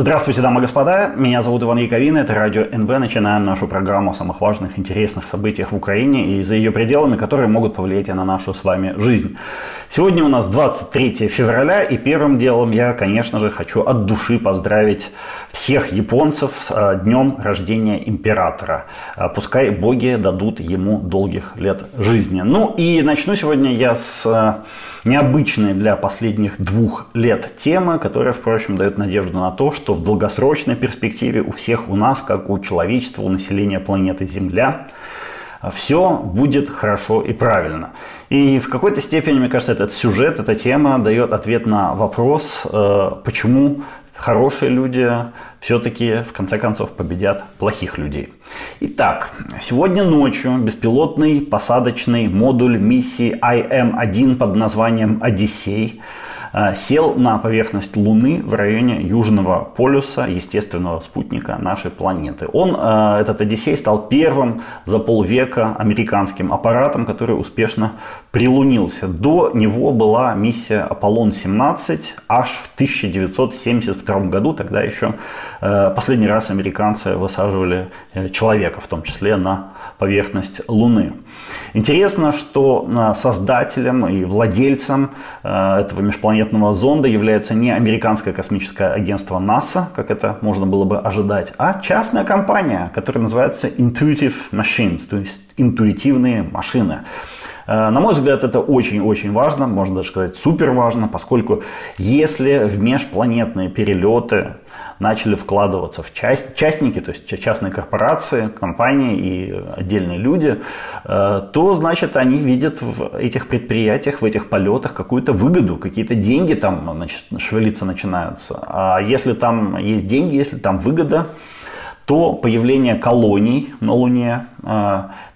Здравствуйте, дамы и господа. Меня зовут Иван Яковин. Это радио НВ. Начинаем нашу программу о самых важных, интересных событиях в Украине и за ее пределами, которые могут повлиять на нашу с вами жизнь. Сегодня у нас 23 февраля, и первым делом я, конечно же, хочу от души поздравить всех японцев с а, днем рождения императора. А, пускай боги дадут ему долгих лет жизни. Ну и начну сегодня я с а, необычной для последних двух лет темы, которая, впрочем, дает надежду на то, что в долгосрочной перспективе у всех у нас, как у человечества, у населения планеты Земля, все будет хорошо и правильно. И в какой-то степени, мне кажется, этот сюжет, эта тема дает ответ на вопрос, э, почему хорошие люди все-таки в конце концов победят плохих людей. Итак, сегодня ночью беспилотный посадочный модуль миссии IM-1 под названием «Одиссей» сел на поверхность Луны в районе Южного полюса, естественного спутника нашей планеты. Он, э, этот Одиссей, стал первым за полвека американским аппаратом, который успешно прилунился. До него была миссия Аполлон-17 аж в 1972 году. Тогда еще э, последний раз американцы высаживали человека, в том числе на поверхность Луны. Интересно, что создателем и владельцем этого межпланетного зонда является не американское космическое агентство НАСА, как это можно было бы ожидать, а частная компания, которая называется Intuitive Machines, то есть интуитивные машины. Э, на мой взгляд, это очень-очень важно, можно даже сказать супер важно, поскольку если в межпланетные перелеты начали вкладываться в часть, частники, то есть частные корпорации, компании и отдельные люди, э, то, значит, они видят в этих предприятиях, в этих полетах какую-то выгоду, какие-то деньги там значит, шевелиться начинаются. А если там есть деньги, если там выгода, то появление колоний на Луне, э,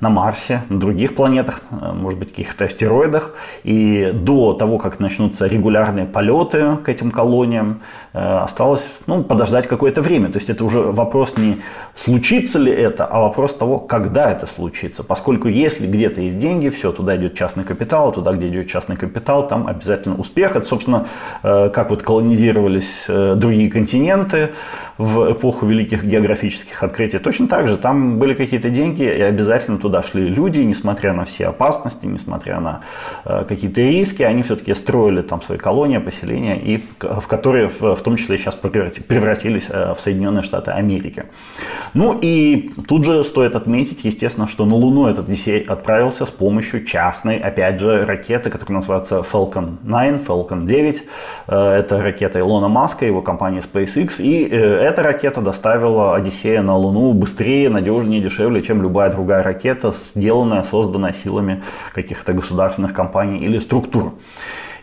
на Марсе, на других планетах, э, может быть, каких-то астероидах, и до того, как начнутся регулярные полеты к этим колониям, э, осталось ну, подождать какое-то время. То есть это уже вопрос не случится ли это, а вопрос того, когда это случится. Поскольку если где-то есть деньги, все, туда идет частный капитал, туда, где идет частный капитал, там обязательно успех. Это, собственно, как вот колонизировались другие континенты в эпоху великих географических технических открытий. Точно так же там были какие-то деньги, и обязательно туда шли люди, несмотря на все опасности, несмотря на э, какие-то риски, они все-таки строили там свои колонии, поселения, и в которые в, в том числе сейчас превратились э, в Соединенные Штаты Америки. Ну и тут же стоит отметить, естественно, что на Луну этот Одиссей отправился с помощью частной, опять же, ракеты, которая называется Falcon 9, Falcon 9. Э, это ракета Илона Маска, его компании SpaceX, и э, эта ракета доставила Одиссея Одиссея на Луну быстрее, надежнее, дешевле, чем любая другая ракета, сделанная, созданная силами каких-то государственных компаний или структур.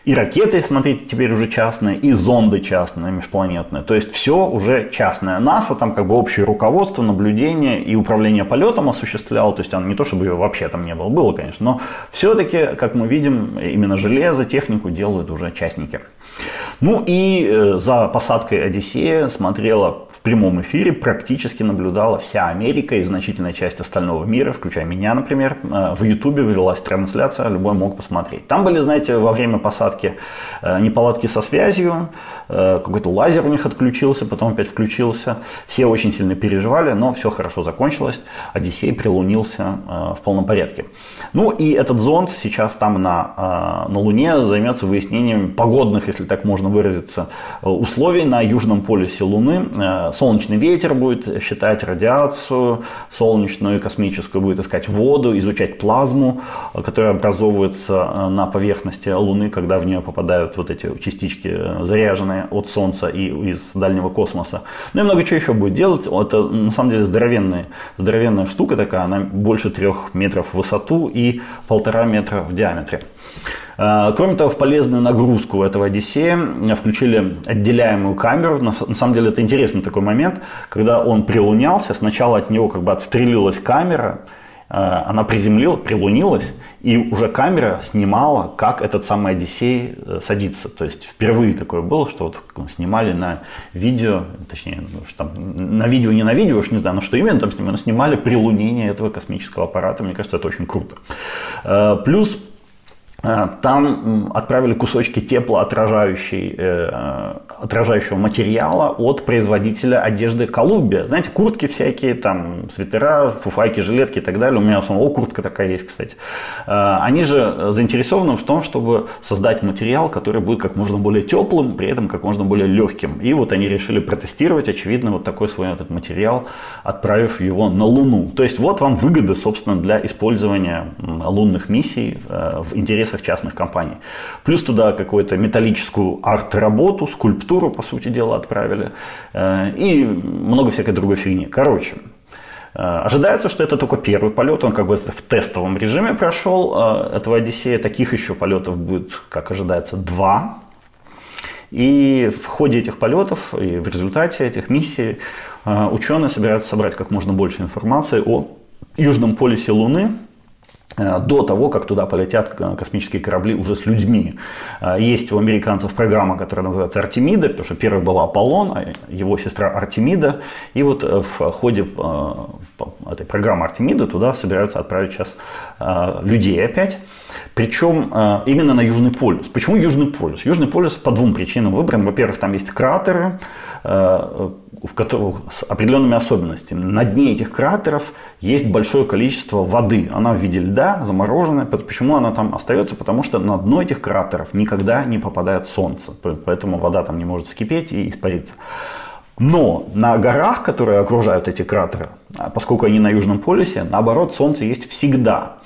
И ракеты, смотрите, теперь уже частные, и зонды частные, межпланетные. То есть все уже частное. НАСА там как бы общее руководство, наблюдение и управление полетом осуществляло. То есть оно не то, чтобы ее вообще там не было, было, конечно. Но все-таки, как мы видим, именно железо, технику делают уже частники. Ну и э, за посадкой Одиссея смотрела прямом эфире практически наблюдала вся Америка и значительная часть остального мира, включая меня, например. Э, в Ютубе вывелась трансляция, любой мог посмотреть. Там были, знаете, во время посадки э, неполадки со связью, э, какой-то лазер у них отключился, потом опять включился. Все очень сильно переживали, но все хорошо закончилось. Одиссей прилунился в полном порядке. Ну и этот зонд сейчас там на, на Луне займется выяснением погодных, если так можно выразиться, условий на южном полюсе Луны солнечный ветер будет считать радиацию солнечную и космическую, будет искать воду, изучать плазму, которая образовывается э, на поверхности Луны, когда в нее попадают вот эти частички, э, заряженные от Солнца и из дальнего космоса. Ну и много чего еще будет делать. Это на самом деле здоровенная, здоровенная штука такая, она больше трех метров в высоту и полтора метра в диаметре. Э, кроме того, в полезную нагрузку этого Одиссея включили отделяемую камеру. На самом деле это интересный такой момент, когда он прилунялся, сначала от него как бы отстрелилась камера, э, она приземлила, прилунилась, и уже камера снимала, как этот самый Одиссей э, садится. То есть впервые такое было, что вот снимали на видео, точнее, ну, там, на видео, не на видео, уж не знаю, но что именно там снимали, но снимали прилунение этого космического аппарата. Мне кажется, это очень круто. Плюс Э, там отправили кусочки теплоотражающей, э, отражающего материала от производителя одежды Колумбия. Знаете, куртки всякие, там, свитера, фуфайки, жилетки и так далее. У меня у самого куртка такая есть, кстати. Э, они же заинтересованы в том, чтобы создать материал, который будет как можно более теплым, при этом как можно более легким. И вот они решили протестировать, очевидно, вот такой свой этот материал, отправив его на Луну. То есть вот вам выгоды, собственно, для использования лунных миссий в интересах интересах частных компаний. Плюс туда какую-то металлическую арт-работу, скульптуру, по сути дела, отправили. Э, и много всякой другой фигни. Короче, э, Ожидается, что это только первый полет, он как бы в тестовом режиме прошел э, этого Одиссея. Таких еще полетов будет, как ожидается, два. И в ходе этих полетов и в результате этих миссий ученые собираются собрать как можно больше информации о южном полюсе Луны, до того, как туда полетят э, космические корабли уже с людьми. Э, есть у американцев программа, которая называется Артемида, потому что первый был Аполлон, а его сестра Артемида. И вот в ходе этой программы Артемида туда собираются отправить сейчас людей опять. Причем именно на Южный полюс. Почему Южный полюс? Южный полюс по двум причинам выбран. Во-первых, там есть кратеры, в которых, с определенными особенностями. На дне этих кратеров есть большое количество воды. Она в виде льда, замороженная. Почему она там остается? Потому что на дно этих кратеров никогда не попадает солнце. Поэтому вода там не может скипеть и испариться. Но на горах, которые окружают эти кратеры, а поскольку они на Южном полюсе, наоборот, солнце есть всегда.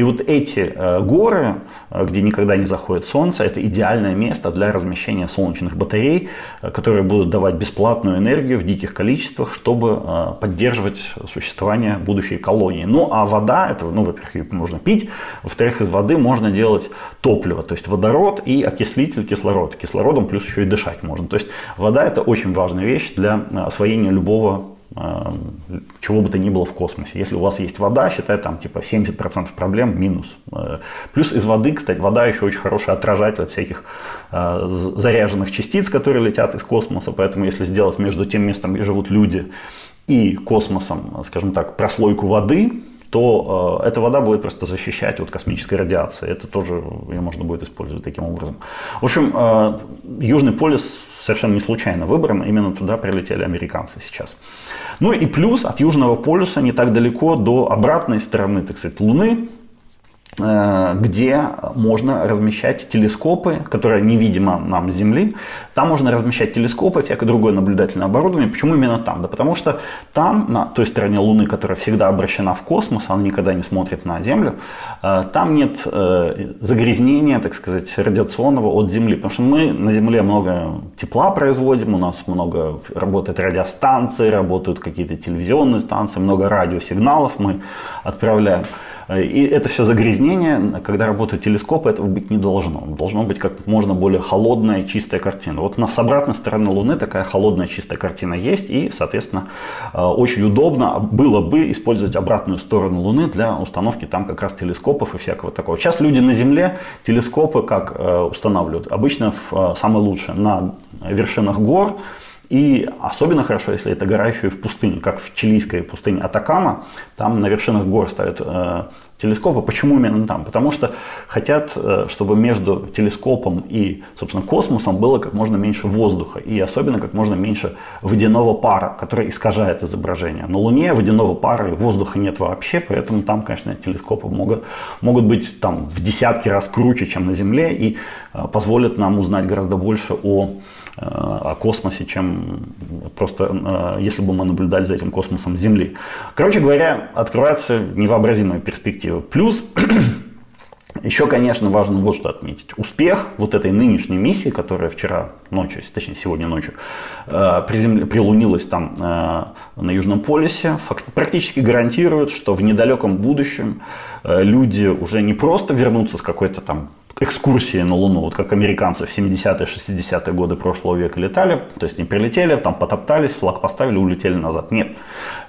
И вот эти э, горы, э, где никогда не заходит солнце, это идеальное место для размещения солнечных батарей, э, которые будут давать бесплатную энергию в диких количествах, чтобы поддерживать существование будущей колонии. Ну а вода, это, ну, во-первых, ее можно пить, во-вторых, из воды можно делать топливо, то есть водород и окислитель кислород. Кислородом плюс еще и дышать можно. То есть вода это очень важная вещь для освоения любого чего бы то ни было в космосе. Если у вас есть вода, считай там типа 70% проблем минус. Э, плюс из воды, кстати, вода еще очень хороший отражатель от всяких э, заряженных частиц, которые летят из космоса. Поэтому если сделать между тем местом, где живут люди, и космосом, скажем так, прослойку воды, то э, эта вода будет просто защищать от космической радиации. Это тоже ее можно будет использовать таким образом. В общем, э, Южный полюс совершенно не случайно выбран. Именно туда прилетели американцы сейчас. Ну и плюс от Южного полюса не так далеко до обратной стороны, так сказать, Луны, где можно размещать телескопы, которые невидимо нам с Земли. Там можно размещать телескопы, всякое другое наблюдательное оборудование. Почему именно там? Да потому что там, на той стороне Луны, которая всегда обращена в космос, она никогда не смотрит на Землю, э, там нет э, загрязнения, так сказать, радиационного от Земли. Потому что мы на Земле много тепла производим, у нас много работает радиостанции, работают какие-то телевизионные станции, много радиосигналов мы отправляем. И это все загрязнение, когда работают телескопы, этого быть не должно. Должно быть как можно более холодная, чистая картина. Вот у нас с обратной стороны Луны такая холодная, чистая картина есть, и, соответственно, э, очень удобно было бы использовать обратную сторону Луны для установки там как раз телескопов и всякого такого. Сейчас люди на Земле телескопы как э, устанавливают? Обычно в, э, самые лучшие на вершинах гор, и особенно хорошо, если это гора еще и в пустыне, как в чилийской пустыне Атакама. Там на вершинах гор ставят э, телескопы. Почему именно там? Потому что хотят, э, чтобы между телескопом и, собственно, космосом было как можно меньше воздуха. И особенно как можно меньше водяного пара, который искажает изображение. На Луне водяного пара и воздуха нет вообще, поэтому там, конечно, телескопы могут, могут быть там в десятки раз круче, чем на Земле, и э, позволят нам узнать гораздо больше о о космосе, чем просто э, если бы мы наблюдали за этим космосом Земли. Короче говоря, открываются невообразимые перспективы. Плюс еще, конечно, важно вот что отметить. Успех вот этой нынешней миссии, которая вчера ночью, точнее сегодня ночью, э, приземля... прилунилась там на Южном полюсе, практически гарантирует, что в недалеком будущем люди уже не просто вернутся с какой-то там экскурсии на Луну, вот как американцы в 70-е, 60-е годы прошлого века летали, то есть не прилетели, там потоптались, флаг поставили, улетели назад. Нет.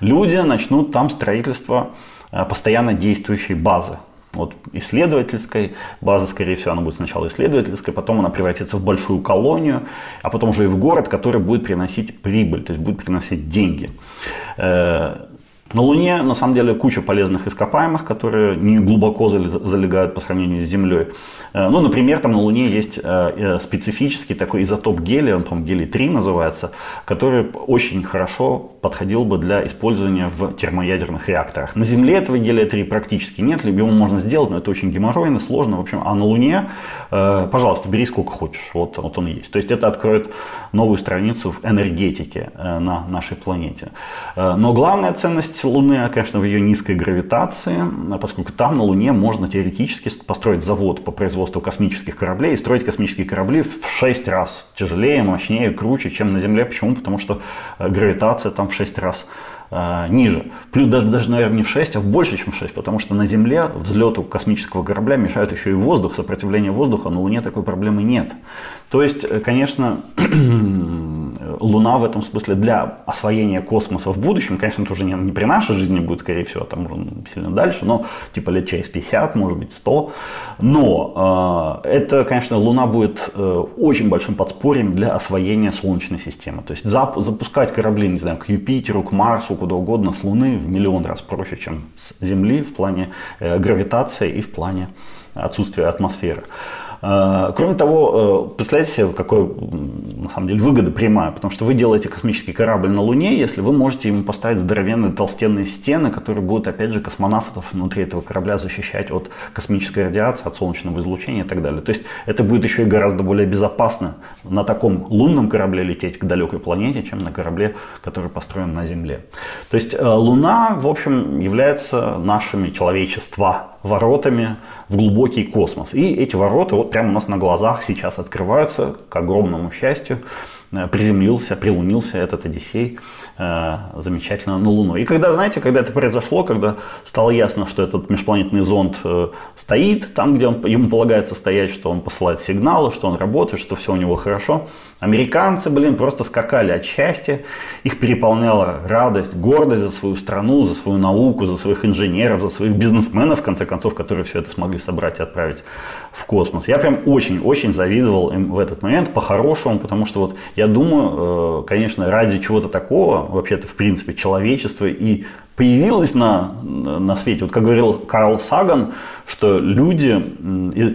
Люди начнут там строительство э, постоянно действующей базы. Вот исследовательской базы, скорее всего, она будет сначала исследовательской, потом она превратится в большую колонию, а потом уже и в город, который будет приносить прибыль, то есть будет приносить деньги. На Луне, на самом деле, куча полезных ископаемых, которые не глубоко залегают по сравнению с Землей. Э, ну, например, там на Луне есть э, э, специфический такой изотоп гелия, он, по-моему, гелий-3 называется, который очень хорошо подходил бы для использования в термоядерных реакторах. На Земле этого гелия-3 практически нет, либо его можно сделать, но это очень геморройно, сложно. В общем, а на Луне, пожалуйста, бери сколько хочешь, вот, вот он есть. То есть это откроет новую страницу в энергетике на нашей планете. Но главная ценность ценность Луны, конечно, в ее низкой гравитации, а поскольку там на Луне можно теоретически построить завод по производству космических кораблей и строить космические корабли в 6 раз тяжелее, мощнее, круче, чем на Земле. Почему? Потому что э, гравитация там в 6 раз э, ниже. Плюс даже, даже, наверное, не в 6, а в больше, чем в 6, потому что на Земле взлету космического корабля мешает еще и воздух, сопротивление воздуха, на Луне такой проблемы нет. То есть, э, конечно, Луна в этом смысле для освоения космоса в будущем, конечно, это уже не, не при нашей жизни будет, скорее всего, там уже сильно дальше, но типа лет через 50, может быть 100. Но э, это, конечно, Луна будет э, очень большим подспорьем для освоения Солнечной системы. То есть зап- запускать корабли, не знаю, к Юпитеру, к Марсу, куда угодно, с Луны в миллион раз проще, чем с Земли в плане э, гравитации и в плане отсутствия атмосферы. Кроме того, э, представляете себе, какой на самом деле выгода прямая, потому что вы делаете космический корабль на Луне, если вы можете ему поставить здоровенные толстенные стены, которые будут, опять же, космонавтов внутри этого корабля защищать от космической радиации, от солнечного излучения и так далее. То есть это будет еще и гораздо более безопасно на таком лунном корабле лететь к далекой планете, чем на корабле, который построен на Земле. То есть э, Луна, в общем, является нашими человечества воротами в глубокий космос. И эти ворота вот прямо у нас на глазах сейчас открываются, к огромному счастью. Э, приземлился, прилунился этот Одиссей замечательно на Луну. И когда, знаете, когда это произошло, когда стало ясно, что этот межпланетный зонд э, стоит там, где он, ему полагается стоять, что он посылает сигналы, что он работает, что все у него хорошо, американцы, блин, просто скакали от счастья, их переполняла радость, гордость за свою страну, за свою науку, за своих инженеров, за своих бизнесменов, в конце концов, которые все это смогли собрать и отправить в космос. Я прям очень-очень завидовал им в этот момент, по-хорошему, потому что вот я думаю, э, конечно, ради чего-то такого, вообще-то, в принципе, человечество и появилось на, на свете. Вот как говорил Карл Саган, что люди,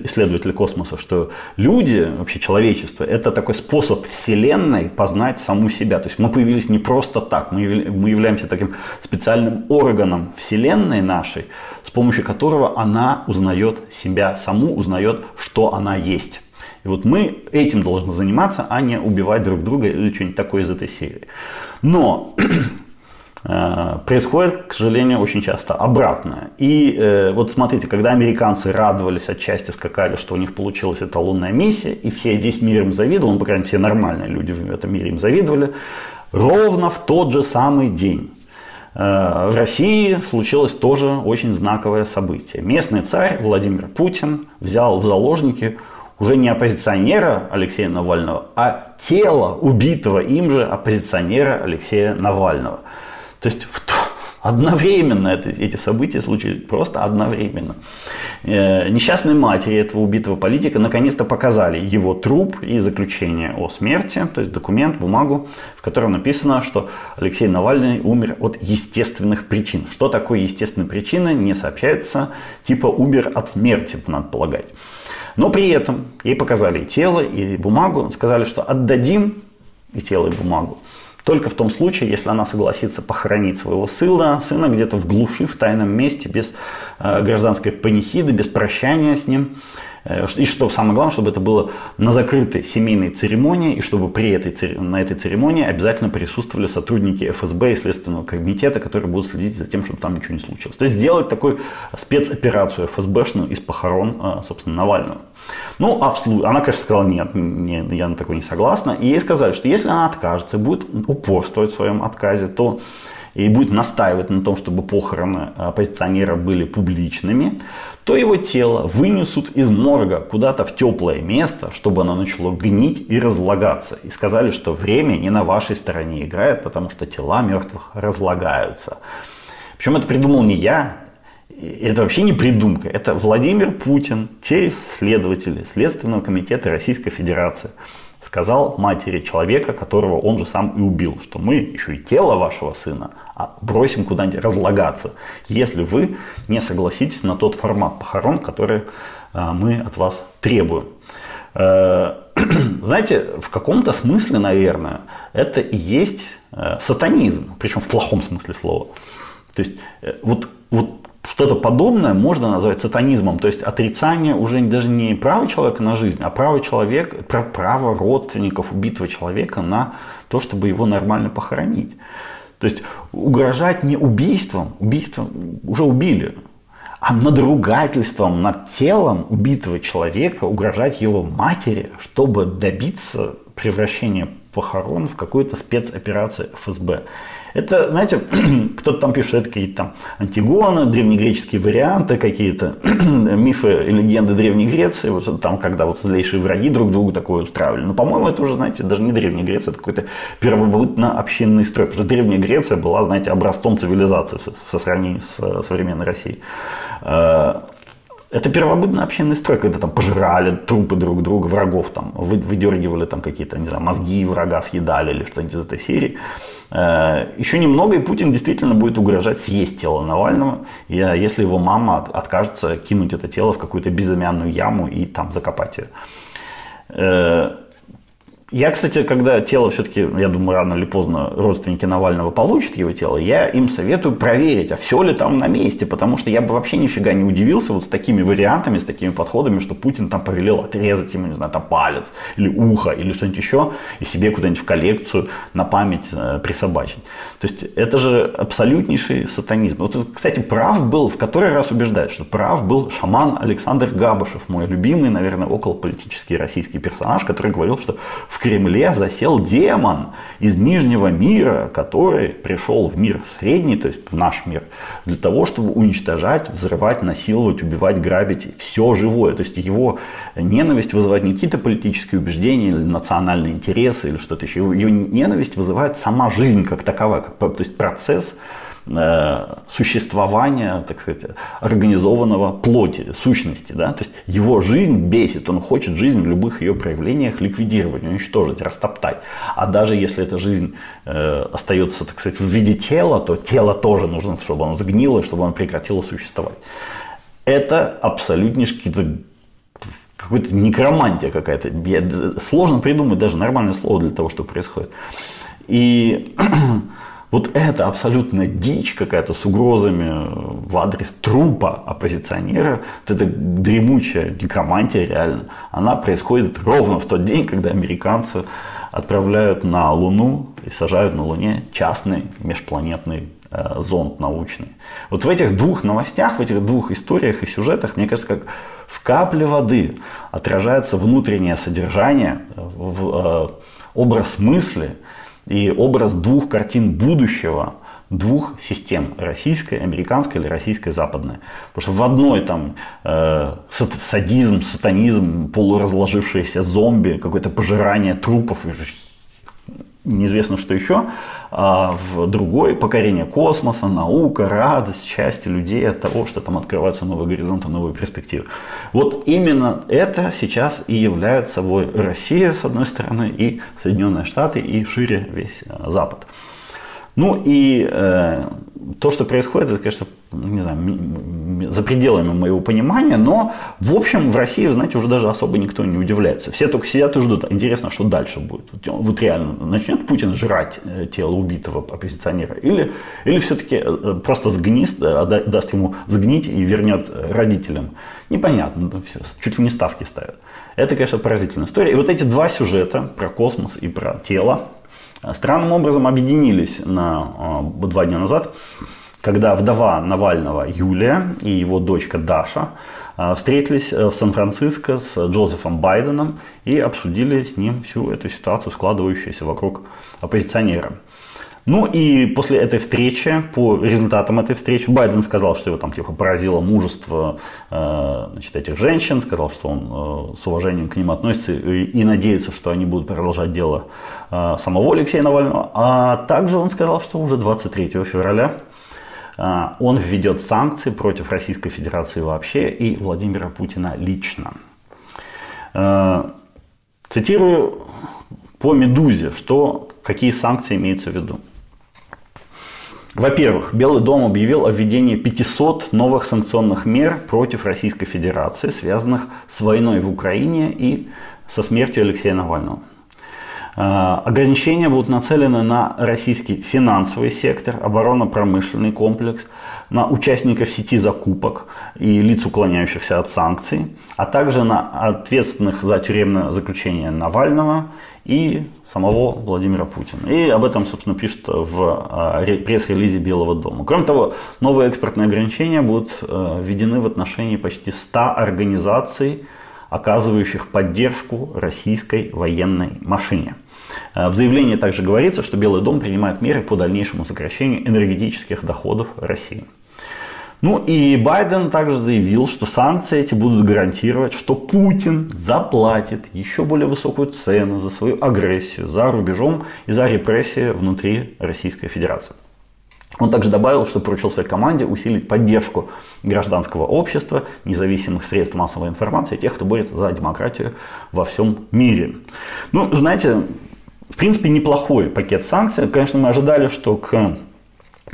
исследователи космоса, что люди, вообще человечество, это такой способ Вселенной познать саму себя. То есть мы появились не просто так, мы, мы являемся таким специальным органом Вселенной нашей, с помощью которого она узнает себя саму, узнает, что она есть. И вот мы этим должны заниматься, а не убивать друг друга или что-нибудь такое из этой серии. Но происходит, к сожалению, очень часто обратное. И э, вот смотрите, когда американцы радовались отчасти, скакали, что у них получилась эта лунная миссия, и все здесь миром завидовали, ну, по крайней мере, все нормальные люди в этом мире им завидовали, ровно в тот же самый день э, в России случилось тоже очень знаковое событие. Местный царь Владимир Путин взял в заложники уже не оппозиционера Алексея Навального, а тело убитого им же оппозиционера Алексея Навального. То есть в Одновременно это, эти события случились, просто одновременно. Э, несчастной матери этого убитого политика наконец-то показали его труп и заключение о смерти, то есть документ, бумагу, в котором написано, что Алексей Навальный умер от естественных причин. Что такое естественные причины, не сообщается, типа умер от смерти, надо полагать. Но при этом ей показали и тело, и бумагу, сказали, что отдадим и тело, и бумагу только в том случае, если она согласится похоронить своего сына, сына где-то в глуши, в тайном месте, без э, гражданской панихиды, без прощания с ним. Э, и что самое главное, чтобы это было на закрытой семейной церемонии, и чтобы при этой, на этой церемонии обязательно присутствовали сотрудники ФСБ и Следственного комитета, которые будут следить за тем, чтобы там ничего не случилось. То есть сделать такую спецоперацию ФСБшную из похорон, э, собственно, Навального. Ну, а в случае, она, конечно, сказала, нет, не, я на такое не согласна. И ей сказали, что если она откажется, будет упорствовать в своем отказе, то и будет настаивать на том, чтобы похороны оппозиционера были публичными, то его тело вынесут из морга куда-то в теплое место, чтобы оно начало гнить и разлагаться. И сказали, что время не на вашей стороне играет, потому что тела мертвых разлагаются. Причем это придумал не я, это вообще не придумка, это Владимир Путин через следователей Следственного комитета Российской Федерации сказал матери человека, которого он же сам и убил, что мы еще и тело вашего сына а бросим куда-нибудь разлагаться, если вы не согласитесь на тот формат похорон, который а, мы от вас требуем. Э, знаете, в каком-то смысле, наверное, это и есть э, сатанизм, причем в плохом смысле слова. То есть э, вот, вот что-то подобное можно назвать сатанизмом, то есть отрицание уже даже не права человека на жизнь, а право, человека, право родственников убитого человека на то, чтобы его нормально похоронить. То есть угрожать не убийством, убийством уже убили, а надругательством над телом убитого человека, угрожать его матери, чтобы добиться превращения похорон в какую-то спецоперацию ФСБ. Это, знаете, кто-то там пишет, это какие-то там антигоны, древнегреческие варианты, какие-то мифы и легенды Древней Греции, вот там, когда вот злейшие враги друг другу такое устраивали. Но, по-моему, это уже, знаете, даже не Древняя Греция, это какой-то первобытно-общинный строй. Потому что Древняя Греция была, знаете, образцом цивилизации со сравнении с э, современной Россией. Э, это первобытный общинный строй, когда там пожирали трупы друг друга, врагов там, выдергивали там какие-то, не знаю, мозги врага съедали или что-нибудь из этой серии. Э, Еще немного, и Путин действительно будет угрожать съесть тело Навального, если его мама откажется кинуть это тело в какую-то безымянную яму и там закопать ее. Я, кстати, когда тело все-таки, я думаю, рано или поздно родственники Навального получат его тело, я им советую проверить, а все ли там на месте, потому что я бы вообще нифига не удивился вот с такими вариантами, с такими подходами, что Путин там повелел отрезать ему, не знаю, там палец или ухо или что-нибудь еще и себе куда-нибудь в коллекцию на память э, присобачить. То есть это же абсолютнейший сатанизм. Вот, кстати, прав был, в который раз убеждает, что прав был шаман Александр Габышев, мой любимый, наверное, околополитический российский персонаж, который говорил, что Кремле засел демон из Нижнего мира, который пришел в мир средний, то есть в наш мир, для того, чтобы уничтожать, взрывать, насиловать, убивать, грабить все живое. То есть его ненависть вызывает не какие-то политические убеждения или национальные интересы или что-то еще. Его, ненависть вызывает сама жизнь как таковая, то есть процесс существования, так сказать, организованного плоти, сущности. Да? То есть его жизнь бесит, он хочет жизнь в любых ее проявлениях ликвидировать, уничтожить, растоптать. А даже если эта жизнь э, остается, так сказать, в виде тела, то тело тоже нужно, чтобы оно сгнило, чтобы оно прекратило существовать. Это абсолютнейший какой-то некромантия какая-то. Сложно придумать даже нормальное слово для того, что происходит. И Вот это абсолютно дичь какая-то с угрозами в адрес трупа оппозиционера, вот эта дремучая некромантия реально, она происходит ровно в тот день, когда американцы отправляют на Луну и сажают на Луне частный межпланетный э, зонд научный. Вот в этих двух новостях, в этих двух историях и сюжетах, мне кажется, как в капле воды отражается внутреннее содержание, в, э, образ мысли – и образ двух картин будущего, двух систем, российской, американской или российской, западной. Потому что в одной там э, садизм, сатанизм, полуразложившиеся зомби, какое-то пожирание трупов, неизвестно что еще, а в другой покорение космоса, наука, радость, счастье людей от того, что там открываются новые горизонты, новые перспективы. Вот именно это сейчас и является собой Россия, с одной стороны, и Соединенные Штаты, и шире весь э, Запад. Ну и э, то, что происходит, это, конечно, не знаю, за пределами моего понимания, но в общем в России, знаете, уже даже особо никто не удивляется. Все только сидят и ждут. Интересно, что дальше будет. Вот реально начнет Путин жрать э, тело убитого оппозиционера или, или все-таки э, просто сгнист, э, даст ему сгнить и вернет родителям. Непонятно, чуть ли не ставки ставят. Это, конечно, поразительная история. И вот эти два сюжета про космос и про тело, странным образом объединились на два дня назад, когда вдова Навального Юлия и его дочка Даша а, встретились э, в Сан-Франциско с Джозефом Байденом и обсудили с ним всю эту ситуацию, складывающуюся вокруг оппозиционера. Ну и после этой встречи, по результатам этой встречи, Байден сказал, что его там типа поразило мужество э, значит, этих женщин, сказал, что он э, с уважением к ним относится и, и надеется, что они будут продолжать дело самого Алексея Навального. А также он сказал, что уже 23 февраля он введет санкции против Российской Федерации вообще и Владимира Путина лично. Э, цитирую По «Медузе», что, какие санкции имеются в виду? Во-первых, Белый дом объявил о введении 500 новых санкционных мер против Российской Федерации, связанных с войной в Украине и со смертью Алексея Навального. Э, ограничения будут нацелены на российский финансовый сектор, оборонно-промышленный комплекс, на участников сети закупок и лиц, уклоняющихся от санкций, а также на ответственных за тюремное заключение Навального и самого Владимира Путина. И об этом, собственно, пишут в э, пресс-релизе Белого дома. Кроме того, новые экспортные ограничения будут э, введены в отношении почти 100 организаций, оказывающих поддержку российской военной машине. Э, в заявлении также говорится, что Белый дом принимает меры по дальнейшему сокращению энергетических доходов России. Ну и Байден также заявил, что санкции эти будут гарантировать, что Путин заплатит еще более высокую цену за свою агрессию за рубежом и за репрессии внутри Российской Федерации. Он также добавил, что поручил своей команде усилить поддержку гражданского общества, независимых средств массовой информации, тех, кто борется за демократию во всем мире. Ну, знаете, в принципе, неплохой пакет санкций. Конечно, мы ожидали, что к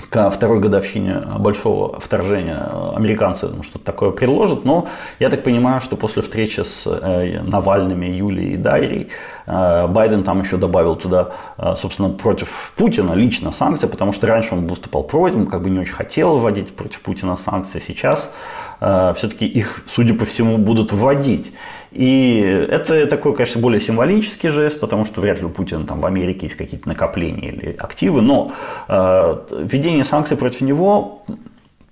ко второй годовщине большого вторжения американцы ну, что-то такое предложат, но я так понимаю, что после встречи с э, Навальными, Юлией и Дайрой э, Байден там еще добавил туда, э, собственно, против Путина лично санкции, потому что раньше он выступал против, как бы не очень хотел вводить против Путина санкции, сейчас все-таки их, судя по всему, будут вводить. И это такой, конечно, более символический жест, потому что вряд ли у Путина там в Америке есть какие-то накопления или активы, но э, введение санкций против него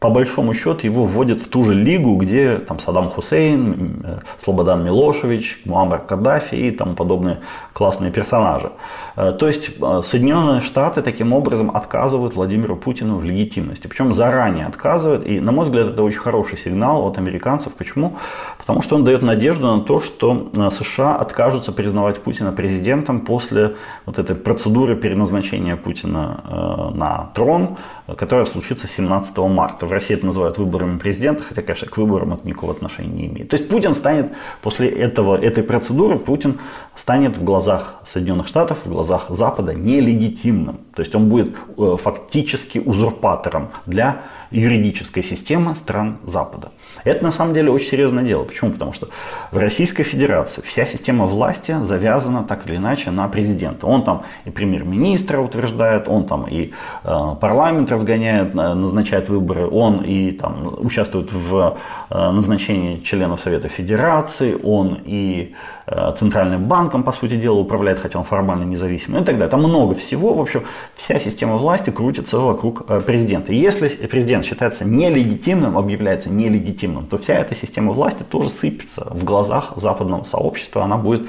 по большому счету его вводят в ту же лигу, где там Саддам Хусейн, э, Слободан Милошевич, Муаммар Каддафи и тому подобные классные персонажи. Э, то есть э, Соединенные Штаты таким образом отказывают Владимиру Путину в легитимности. Причем заранее отказывают. И, на мой взгляд, это очень хороший сигнал от американцев. Почему? Потому что он дает надежду на то, что США откажутся признавать Путина президентом после вот этой процедуры переназначения Путина на трон, которая случится 17 марта. В России это называют выборами президента, хотя, конечно, к выборам это никакого отношения не имеет. То есть Путин станет после этого, этой процедуры, Путин станет в глазах Соединенных Штатов, в глазах Запада нелегитимным. То есть он будет э, фактически узурпатором для юридической системы стран Запада. Это на самом деле очень серьезное дело. Почему? Потому что в Российской Федерации вся система власти завязана так или иначе на президента. Он там и премьер-министра утверждает, он там и э, парламент разгоняет, назначает выборы, он и там участвует в э, назначении членов Совета Федерации, он и э, Центральным банком, по сути дела, управляет, хотя он формально независимый ну и так далее. Там много всего. В общем, вся система власти крутится вокруг э, президента. Если президент считается нелегитимным, объявляется нелегитимным, то вся эта система власти тоже сыпется в глазах западного сообщества. Она будет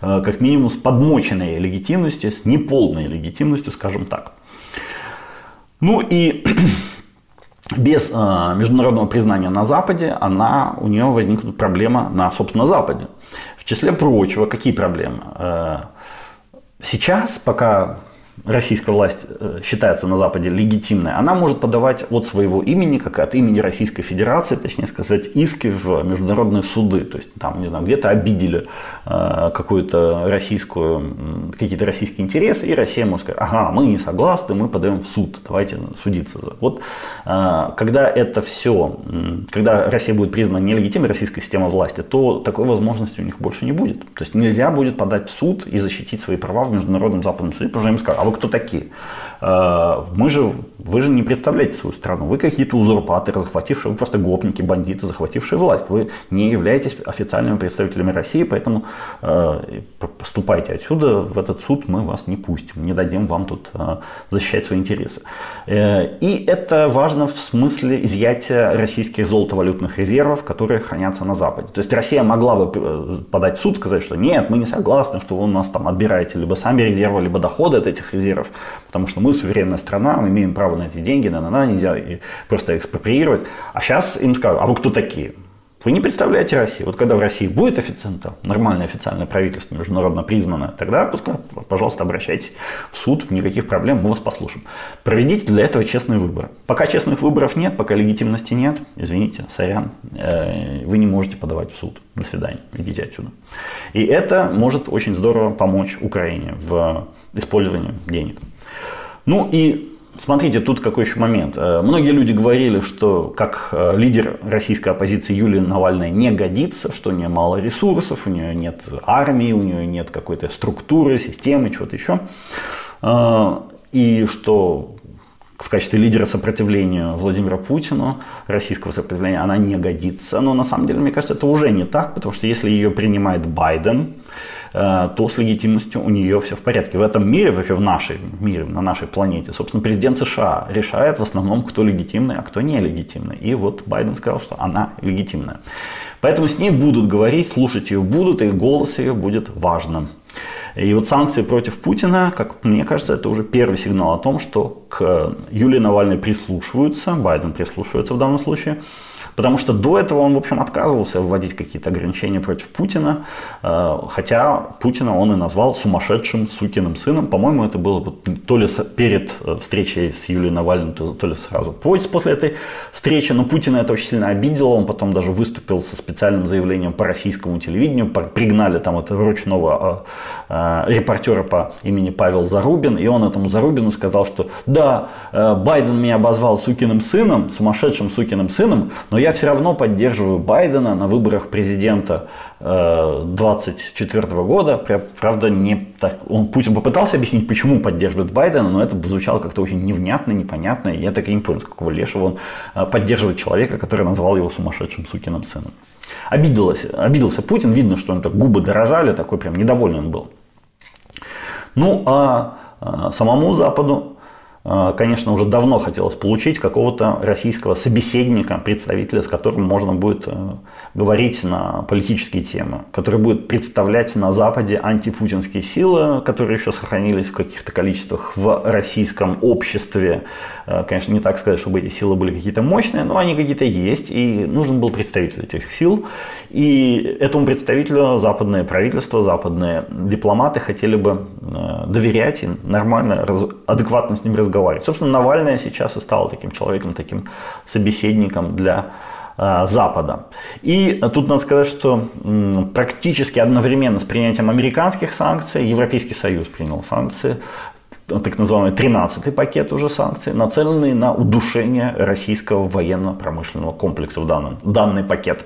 как минимум с подмоченной легитимностью, с неполной легитимностью, скажем так. Ну и без э, международного признания на Западе, она, у нее возникнут проблемы на, собственно, Западе. Числе прочего, какие проблемы? Э, сейчас, пока российская власть э, считается на Западе легитимной, она может подавать от своего имени, как и от имени Российской Федерации, точнее сказать, иски в международные суды. То есть там, не знаю, где-то обидели э, какую-то российскую, какие-то российские интересы, и Россия может сказать, ага, мы не согласны, мы подаем в суд, давайте судиться. Вот э, когда это все, когда Россия будет признана нелегитимной российской системой власти, то такой возможности у них больше не будет. То есть нельзя будет подать в суд и защитить свои права в международном западном суде, потому что им скажут, а вы кто такие? Э, мы же, вы же не представляете свою страну. Вы какие-то узурпаторы, захватившие, вы просто гопники, бандиты, захватившие власть. Вы не являетесь официальными представителями России, поэтому э, поступайте отсюда, в этот суд мы вас не пустим, не дадим вам тут э, защищать свои интересы. И это важно в смысле изъятия российских золотовалютных резервов, которые хранятся на Западе. То есть Россия могла бы подать в суд, сказать, что нет, мы не согласны, что вы у нас там отбираете либо сами резервы, либо доходы от этих резервов, потому что мы суверенная страна, мы имеем право на эти деньги, на, на, на нельзя просто экспроприировать. А сейчас им скажут, а вы кто такие? Вы не представляете Россию. Вот когда в России будет официально, нормальное официальное правительство, международно признанное, тогда, пускай, пожалуйста, обращайтесь в суд, никаких проблем, мы вас послушаем. Проведите для этого честные выборы. Пока честных выборов нет, пока легитимности нет, извините, сорян, э, вы не можете подавать в суд. До свидания, идите отсюда. И это может очень здорово помочь Украине в использовании денег. Ну и Смотрите, тут какой еще момент. Э, многие люди говорили, что как э, лидер российской оппозиции Юлия Навальная не годится, что у нее мало ресурсов, у нее нет армии, у нее нет какой-то структуры, системы, чего-то еще. Э, и что в качестве лидера сопротивления Владимира Путину, российского сопротивления, она не годится. Но на самом деле, мне кажется, это уже не так, потому что если ее принимает Байден, Э, то с легитимностью у нее все в порядке. В этом мире, вообще в нашей мире, на нашей планете, собственно, президент США решает в основном, кто легитимный, а кто нелегитимный. И вот Байден сказал, что она легитимная. Поэтому с ней будут говорить, слушать ее будут, и голос ее будет важным. И вот санкции против Путина, как мне кажется, это уже первый сигнал о том, что к Юлии Навальной прислушиваются, Байден прислушивается в данном случае, Потому что до этого он, в общем, отказывался вводить какие-то ограничения против Путина, э, хотя Путина он и назвал сумасшедшим сукиным сыном. По-моему, это было то ли перед э, встречей с Юлией Навальной, то ли сразу после этой встречи. Но Путина это очень сильно обидело. Он потом даже выступил со специальным заявлением по российскому телевидению. Пригнали там этого ручного э, репортера по имени Павел Зарубин. И он этому Зарубину сказал, что да, Байден меня обозвал сукиным сыном, сумасшедшим сукиным сыном, но я я все равно поддерживаю Байдена на выборах президента 2024 э, года. Правда, не так, он, Путин попытался объяснить, почему поддерживает Байдена, но это звучало как-то очень невнятно, непонятно. И я так и не понял, с какого лешего он э, поддерживает человека, который назвал его сумасшедшим сукиным сыном. Обиделся, обиделся Путин, видно, что он так губы дорожали, такой прям недовольный он был. Ну, а, а самому Западу конечно, уже давно хотелось получить какого-то российского собеседника, представителя, с которым можно будет э, говорить на политические темы, который будет представлять на Западе антипутинские силы, которые еще сохранились в каких-то количествах в российском обществе. Э, конечно, не так сказать, чтобы эти силы были какие-то мощные, но они какие-то есть, и нужен был представитель этих сил. И этому представителю западное правительство, западные дипломаты хотели бы э, доверять и нормально, адекватно с ним разговаривать. Собственно, Навальная сейчас и стала таким человеком, таким собеседником для Запада. И тут надо сказать, что практически одновременно с принятием американских санкций Европейский Союз принял санкции так называемый 13-й пакет уже санкций, нацеленный на удушение российского военно-промышленного комплекса в данном, данный пакет.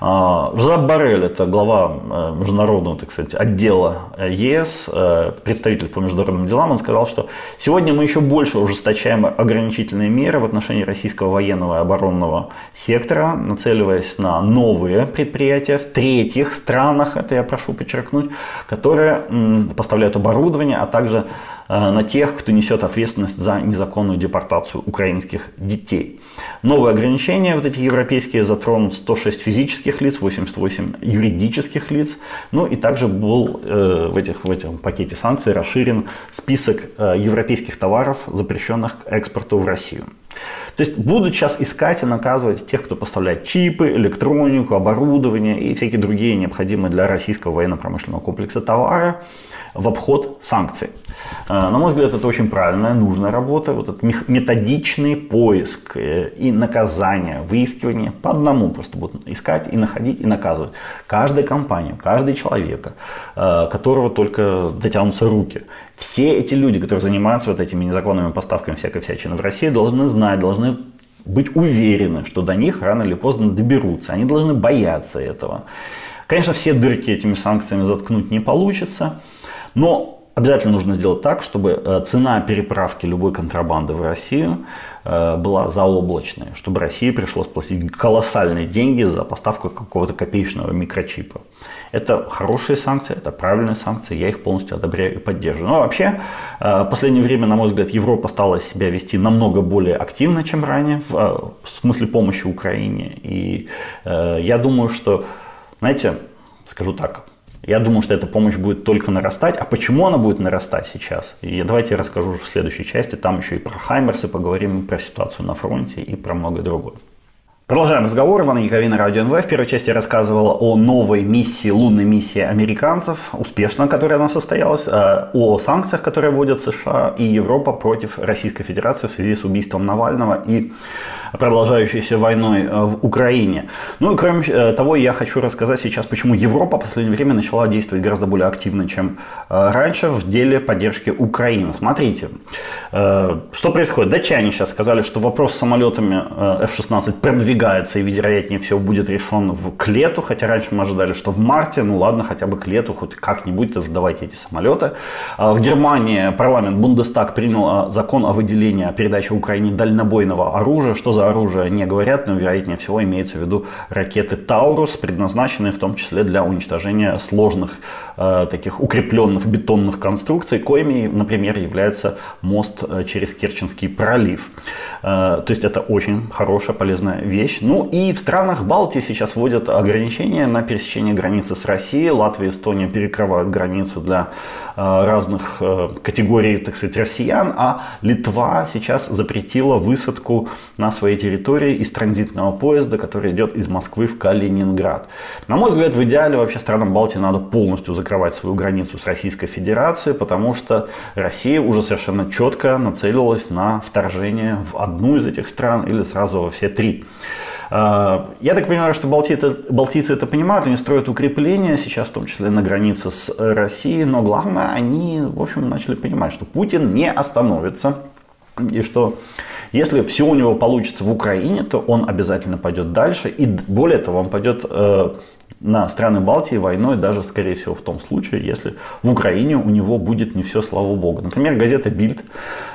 А, Жозеп Барель, это глава э, международного, так сказать, отдела ЕС, э, представитель по международным делам, он сказал, что сегодня мы еще больше ужесточаем ограничительные меры в отношении российского военного и оборонного сектора, нацеливаясь на новые предприятия в третьих странах, это я прошу подчеркнуть, которые поставляют оборудование, а также Э, на тех, кто несет ответственность за незаконную депортацию украинских детей. Новые ограничения, вот эти европейские, затронут 106 физических лиц, 88 юридических лиц. Ну и также был э, в, этих, в этом пакете санкций расширен список э, европейских товаров, запрещенных к экспорту в Россию. То есть будут сейчас искать и наказывать тех, кто поставляет чипы, электронику, оборудование и всякие другие необходимые для российского военно-промышленного комплекса товары в обход санкций. Э, на мой взгляд, это очень правильная, нужная работа. Вот этот методичный поиск э, и наказание, выискивание по одному просто будут искать и находить и наказывать. Каждая компания, каждый человека, э, которого только дотянутся руки. Все эти люди, которые занимаются вот этими незаконными поставками всякой всячины в России, должны знать, должны быть уверены, что до них рано или поздно доберутся. Они должны бояться этого. Конечно, все дырки этими санкциями заткнуть не получится. Но обязательно нужно сделать так, чтобы э, цена переправки любой контрабанды в Россию э, была заоблачной, чтобы России пришлось платить колоссальные деньги за поставку какого-то копеечного микрочипа. Это хорошие санкции, это правильные санкции, я их полностью одобряю и поддерживаю. Но ну, а вообще, э, в последнее время, на мой взгляд, Европа стала себя вести намного более активно, чем ранее, в смысле помощи Украине. И я думаю, что, знаете, скажу так, я думаю, что эта помощь будет только нарастать. А почему она будет нарастать сейчас? И давайте я расскажу в следующей части. Там еще и про Хаймерсы поговорим, про ситуацию на фронте и про многое другое. Продолжаем разговор. Иван Яковина, Радио НВ. В первой части я рассказывал о новой миссии, лунной миссии американцев, успешно, которая она состоялась, э, о санкциях, которые вводят США и Европа против Российской Федерации в связи с убийством Навального и продолжающейся войной э, в Украине. Ну и кроме э, того, я хочу рассказать сейчас, почему Европа в последнее время начала действовать гораздо более активно, чем раньше в деле поддержки Украины. Смотрите, что происходит. Датчане сейчас сказали, что вопрос с самолетами F-16 продвигается продвигается и, вероятнее всего, будет решен в, к лету, хотя раньше мы ожидали, что в марте, ну ладно, хотя бы к лету, хоть как-нибудь, тоже давайте эти самолеты. А в Германии парламент Бундестаг принял а, закон о выделении, о передаче Украине дальнобойного оружия. Что за оружие, не говорят, но, вероятнее всего, имеется в виду ракеты «Таурус», предназначенные в том числе для уничтожения сложных э, таких укрепленных бетонных конструкций, коими, например, является мост э, через Керченский пролив. Э, то есть это очень хорошая, полезная вещь. Ну и в странах Балтии сейчас вводят ограничения на пересечение границы с Россией. Латвия и Эстония перекрывают границу для разных категорий, так сказать, россиян. А Литва сейчас запретила высадку на своей территории из транзитного поезда, который идет из Москвы в Калининград. На мой взгляд, в идеале вообще странам Балтии надо полностью закрывать свою границу с Российской Федерацией, потому что Россия уже совершенно четко нацелилась на вторжение в одну из этих стран или сразу во все три. А, я так понимаю, что балтийцы, балтийцы это понимают, они строят укрепления сейчас, в том числе на границе с Россией, но главное, они, в общем, начали понимать, что Путин не остановится, и что если все у него получится в Украине, то он обязательно пойдет дальше, и более того, он пойдет э, на страны Балтии войной, даже, скорее всего, в том случае, если в Украине у него будет не все, слава богу. Например, газета «Бильд»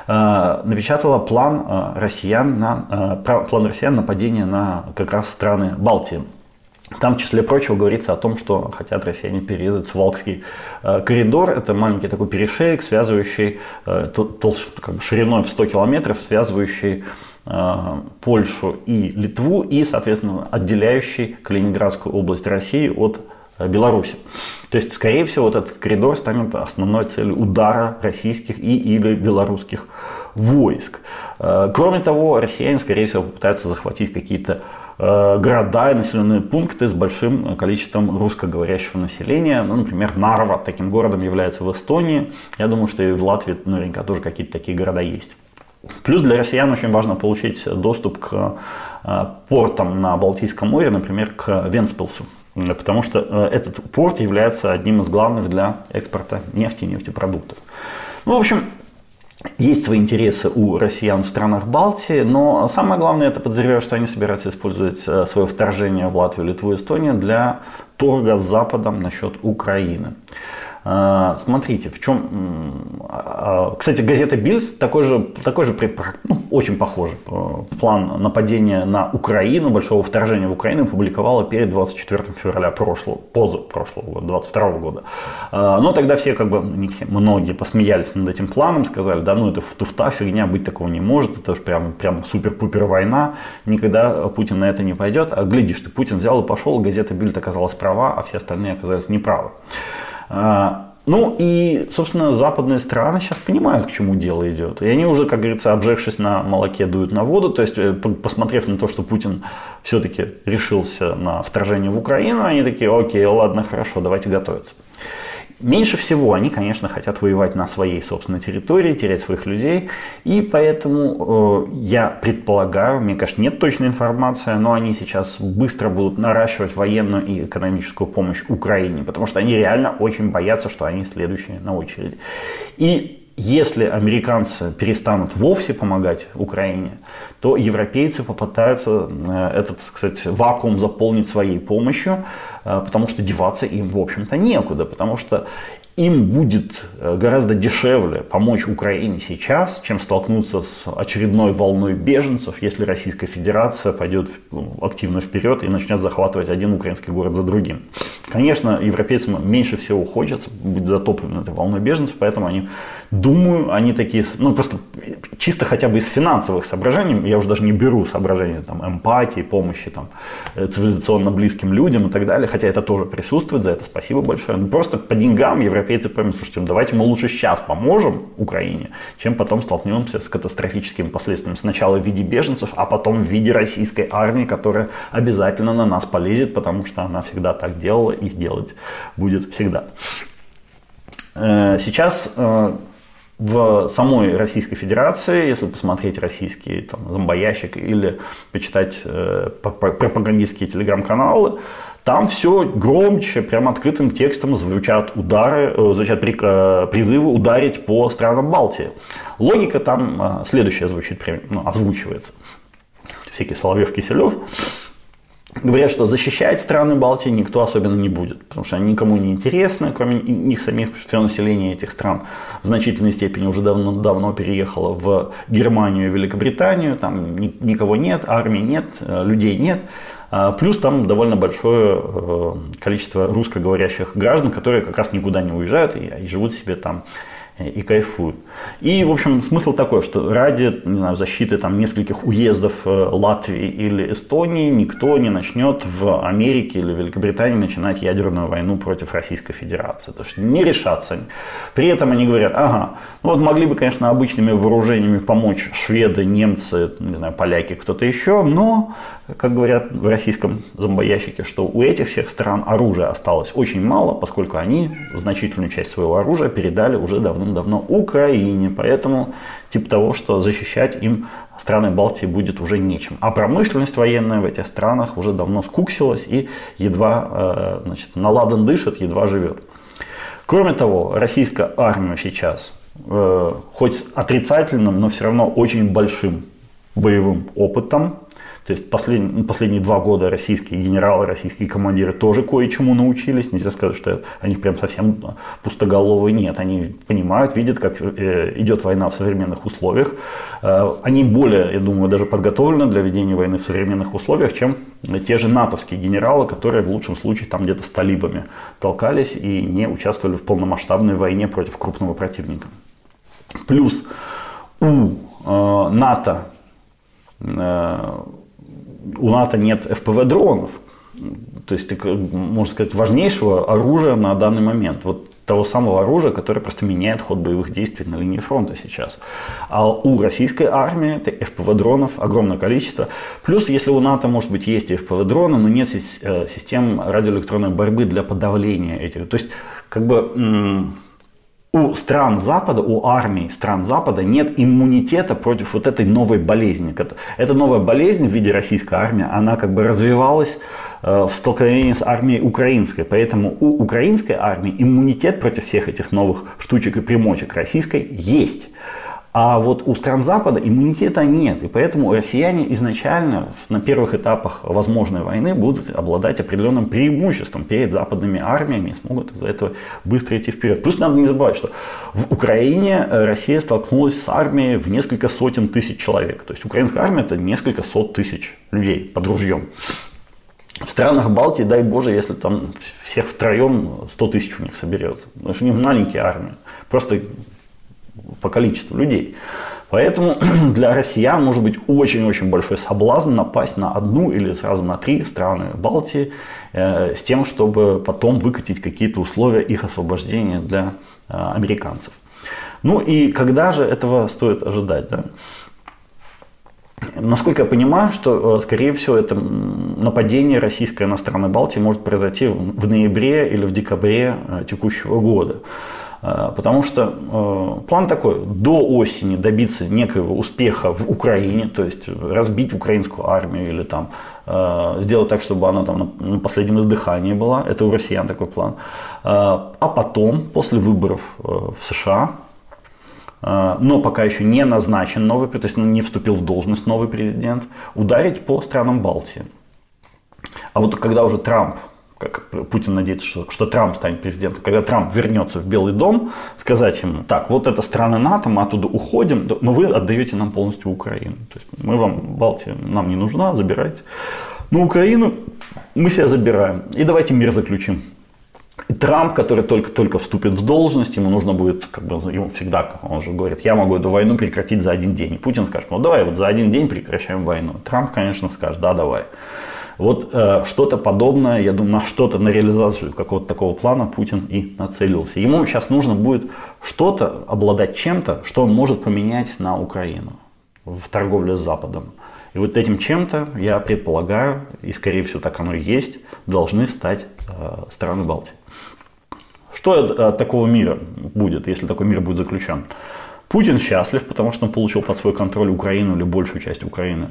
э, напечатала план, э, россиян на, э, план россиян нападения на как раз страны Балтии. Там, в числе прочего, говорится о том, что хотят россияне перерезать Свалкский э, коридор. Это маленький такой перешеек, связывающий э, тол, как бы шириной в 100 километров, связывающий Э, Польшу и Литву и, соответственно, отделяющий Калининградскую область России от Беларуси. То есть, скорее всего, вот этот коридор станет основной целью удара российских и или белорусских войск. Кроме того, россияне, скорее всего, попытаются захватить какие-то города и населенные пункты с большим количеством русскоговорящего населения. Ну, например, Нарва таким городом является в Эстонии. Я думаю, что и в Латвии наверняка тоже какие-то такие города есть. Плюс для россиян очень важно получить доступ к э, портам на Балтийском море, например, к Венспилсу. Потому что э, этот порт является одним из главных для экспорта нефти и нефтепродуктов. Ну, в общем, есть свои интересы у россиян в странах Балтии, но самое главное, это подозреваю, что они собираются использовать э, свое вторжение в Латвию, Литву Эстонию для торга с Западом насчет Украины. А, смотрите, в чем... А, а, кстати, газета Бильд такой же, такой же ну, очень похожий план нападения на Украину, большого вторжения в Украину публиковала перед 24 февраля прошлого, поза прошлого года, 22 года. Но тогда все, как бы, не все, многие посмеялись над этим планом, сказали, да ну это туфта, фигня, быть такого не может, это же прям, прям супер-пупер война, никогда Путин на это не пойдет. А глядишь, ты Путин взял и пошел, газета Бильд оказалась права, а все остальные оказались неправы. А, ну и, собственно, западные страны сейчас понимают, к чему дело идет. И они уже, как говорится, обжегшись на молоке, дуют на воду. То есть, э, посмотрев на то, что Путин все-таки решился на вторжение в Украину, они такие, окей, ладно, хорошо, давайте готовиться. Меньше всего они, конечно, хотят воевать на своей собственной территории, терять своих людей. И поэтому э, я предполагаю, мне, конечно, нет точной информации, но они сейчас быстро будут наращивать военную и экономическую помощь Украине, потому что они реально очень боятся, что они следующие на очереди. И если американцы перестанут вовсе помогать Украине, то европейцы попытаются э, этот, кстати, вакуум заполнить своей помощью, э, потому что деваться им, в общем-то, некуда, потому что им будет э, гораздо дешевле помочь Украине сейчас, чем столкнуться с очередной волной беженцев, если Российская Федерация пойдет активно вперед и начнет захватывать один украинский город за другим. Конечно, европейцам меньше всего хочется быть затоплены этой волной беженцев, поэтому они, думаю, они такие, ну просто чисто хотя бы из финансовых соображений, я уже даже не беру соображения там, эмпатии, помощи там, э, цивилизационно близким людям и так далее, хотя это тоже присутствует, за это спасибо большое. Но просто по деньгам европейцы поймут, слушайте, ну давайте мы лучше сейчас поможем Украине, чем потом столкнемся с катастрофическими последствиями. Сначала в виде беженцев, а потом в виде российской армии, которая обязательно на нас полезет, потому что она всегда так делала их делать будет всегда. Э, сейчас э, в самой Российской Федерации, если посмотреть российские там, зомбоящик или почитать э, пропагандистские телеграм-каналы, там все громче, прям открытым текстом звучат удары, э, звучат призывы ударить по странам Балтии. Логика там следующая звучит, ну, озвучивается. Всякий Соловьев, Киселев говорят, что защищать страны Балтии никто особенно не будет, потому что они никому не интересны, кроме них самих, все население этих стран в значительной степени уже давно, давно переехало в Германию и Великобританию, там никого нет, армии нет, э, людей нет. А, плюс там довольно большое э, количество русскоговорящих граждан, которые как раз никуда не уезжают и живут себе там и кайфуют. И, в общем, смысл такой, что ради не знаю, защиты там, нескольких уездов э, Латвии или Эстонии никто не начнет в Америке или Великобритании начинать ядерную войну против Российской Федерации. То есть не решатся. При этом они говорят, ага, ну вот могли бы, конечно, обычными вооружениями помочь шведы, немцы, не знаю, поляки, кто-то еще, но, как говорят в российском зомбоящике, что у этих всех стран оружия осталось очень мало, поскольку они значительную часть своего оружия передали уже давно давным-давно Украине. Поэтому типа того, что защищать им страны Балтии будет уже нечем. А промышленность военная в этих странах уже давно скуксилась и едва э, значит, наладан дышит, едва живет. Кроме того, российская армия сейчас, э, хоть с отрицательным, но все равно очень большим боевым опытом, то есть послед, ну, последние два года российские генералы, российские командиры тоже кое-чему научились. Нельзя сказать, что они прям совсем пустоголовые. Нет, они понимают, видят, как э, идет война в современных условиях. Э, они более, я думаю, даже подготовлены для ведения войны в современных условиях, чем те же натовские генералы, которые в лучшем случае там где-то с талибами толкались и не участвовали в полномасштабной войне против крупного противника. Плюс у э, НАТО у НАТО нет ФПВ-дронов, то есть, можно сказать, важнейшего оружия на данный момент. Вот того самого оружия, которое просто меняет ход боевых действий на линии фронта сейчас. А у российской армии ФПВ-дронов огромное количество. Плюс, если у НАТО, может быть, есть ФПВ-дроны, но нет э, систем радиоэлектронной борьбы для подавления этих. То есть, как бы у стран Запада, у армий стран Запада нет иммунитета против вот этой новой болезни. Эта новая болезнь в виде российской армии, она как бы развивалась э, в столкновении с армией украинской. Поэтому у украинской армии иммунитет против всех этих новых штучек и примочек российской есть. А вот у стран Запада иммунитета нет. И поэтому россияне изначально на первых этапах возможной войны будут обладать определенным преимуществом перед западными армиями и смогут из-за этого быстро идти вперед. Плюс надо не забывать, что в Украине э, Россия столкнулась с армией в несколько сотен тысяч человек. То есть украинская армия это несколько сот тысяч людей под ружьем. В странах Балтии, дай боже, если там всех втроем 100 тысяч у них соберется. Потому что у них маленькие армии. Просто по количеству людей. Поэтому для россиян может быть очень-очень большой соблазн напасть на одну или сразу на три страны Балтии э, с тем, чтобы потом выкатить какие-то условия их освобождения для э, американцев. Ну и когда же этого стоит ожидать? Да? Насколько я понимаю, что, э, скорее всего, это нападение российской на страны Балтии может произойти в ноябре или в декабре э, текущего года. Э, потому что э, план такой, до осени добиться некоего успеха в Украине, то есть разбить украинскую армию или там э, сделать так, чтобы она там на последнем издыхании была. Это у россиян такой план. А потом, после выборов в США, но пока еще не назначен новый, то есть не вступил в должность новый президент, ударить по странам Балтии. А вот когда уже Трамп как Путин надеется, что, что Трамп станет президентом, когда Трамп вернется в Белый дом, сказать ему, так, вот это страны НАТО, мы оттуда уходим, но вы отдаете нам полностью Украину. То есть мы вам, Балтия нам не нужна, забирайте. Но Украину мы себя забираем. И давайте мир заключим Трамп, который только-только вступит в должность, ему нужно будет, как бы, ему всегда, он же говорит, я могу эту войну прекратить за один день. И Путин скажет, ну давай вот за один день прекращаем войну. Трамп, конечно, скажет, да, давай. Вот э, что-то подобное, я думаю, на что-то, на реализацию какого-то такого плана Путин и нацелился. Ему сейчас нужно будет что-то, обладать чем-то, что он может поменять на Украину в торговле с Западом. И вот этим чем-то, я предполагаю, и скорее всего так оно и есть, должны стать э, страны Балтии. Что от такого мира будет, если такой мир будет заключен? Путин счастлив, потому что он получил под свой контроль Украину или большую часть Украины.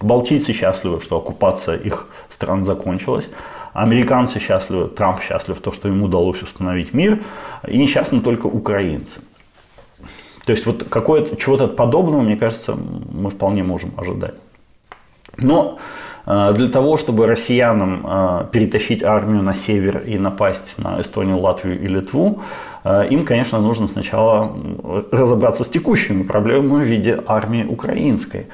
Балтийцы счастливы, что оккупация их стран закончилась. Американцы счастливы, Трамп счастлив, то, что ему удалось установить мир. И несчастны только украинцы. То есть вот какое-то, чего-то подобного, мне кажется, мы вполне можем ожидать. Но э, для того, чтобы россиянам э, перетащить армию на север и напасть на Эстонию, Латвию и Литву, э, им, конечно, нужно сначала разобраться с текущими проблемами в виде армии украинской.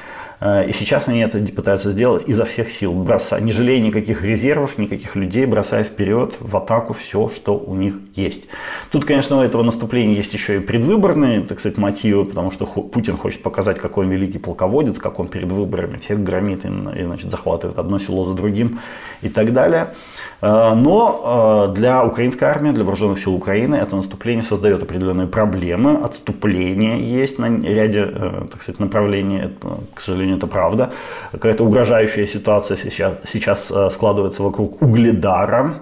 Э, и сейчас они это пытаются сделать изо всех сил, бросая, не жалея никаких резервов, никаких людей, бросая вперед в атаку все, что у них есть. Тут, конечно, у этого наступления есть еще и предвыборные, так сказать, мотивы, потому что Путин хочет показать, какой он великий полководец, как он перед выборами всех громит и, значит, захватывает одно село за другим и так далее. Э, но э, для украинской армии, для вооруженных сил Украины это наступление создает определенные проблемы. Отступление есть на ряде так сказать, направлений. Это, к сожалению, это правда. Какая-то угрожающая ситуация сейчас, сейчас э, складывается вокруг Угледара.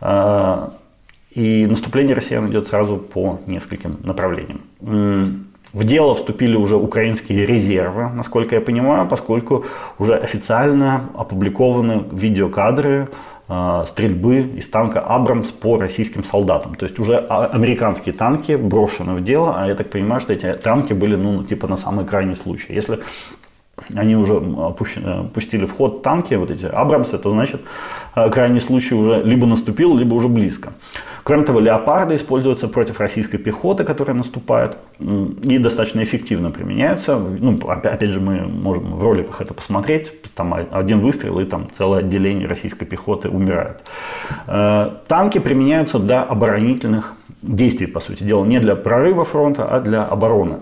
Э, и наступление россиян идет сразу по нескольким направлениям. В дело вступили уже украинские резервы, насколько я понимаю, поскольку уже официально опубликованы видеокадры э, стрельбы из танка «Абрамс» по российским солдатам. То есть уже американские танки брошены в дело, а я так понимаю, что эти танки были ну, типа на самый крайний случай. Если они уже э, пустили в ход танки, вот эти Абрамсы, то значит э, крайний случай уже либо наступил, либо уже близко. Кроме того, леопарды используются против российской пехоты, которая наступает, и достаточно эффективно применяются. Ну, опять же, мы можем в роликах это посмотреть. Там один выстрел, и там целое отделение российской пехоты умирает. Э, танки применяются для оборонительных действий, по сути дела, не для прорыва фронта, а для обороны.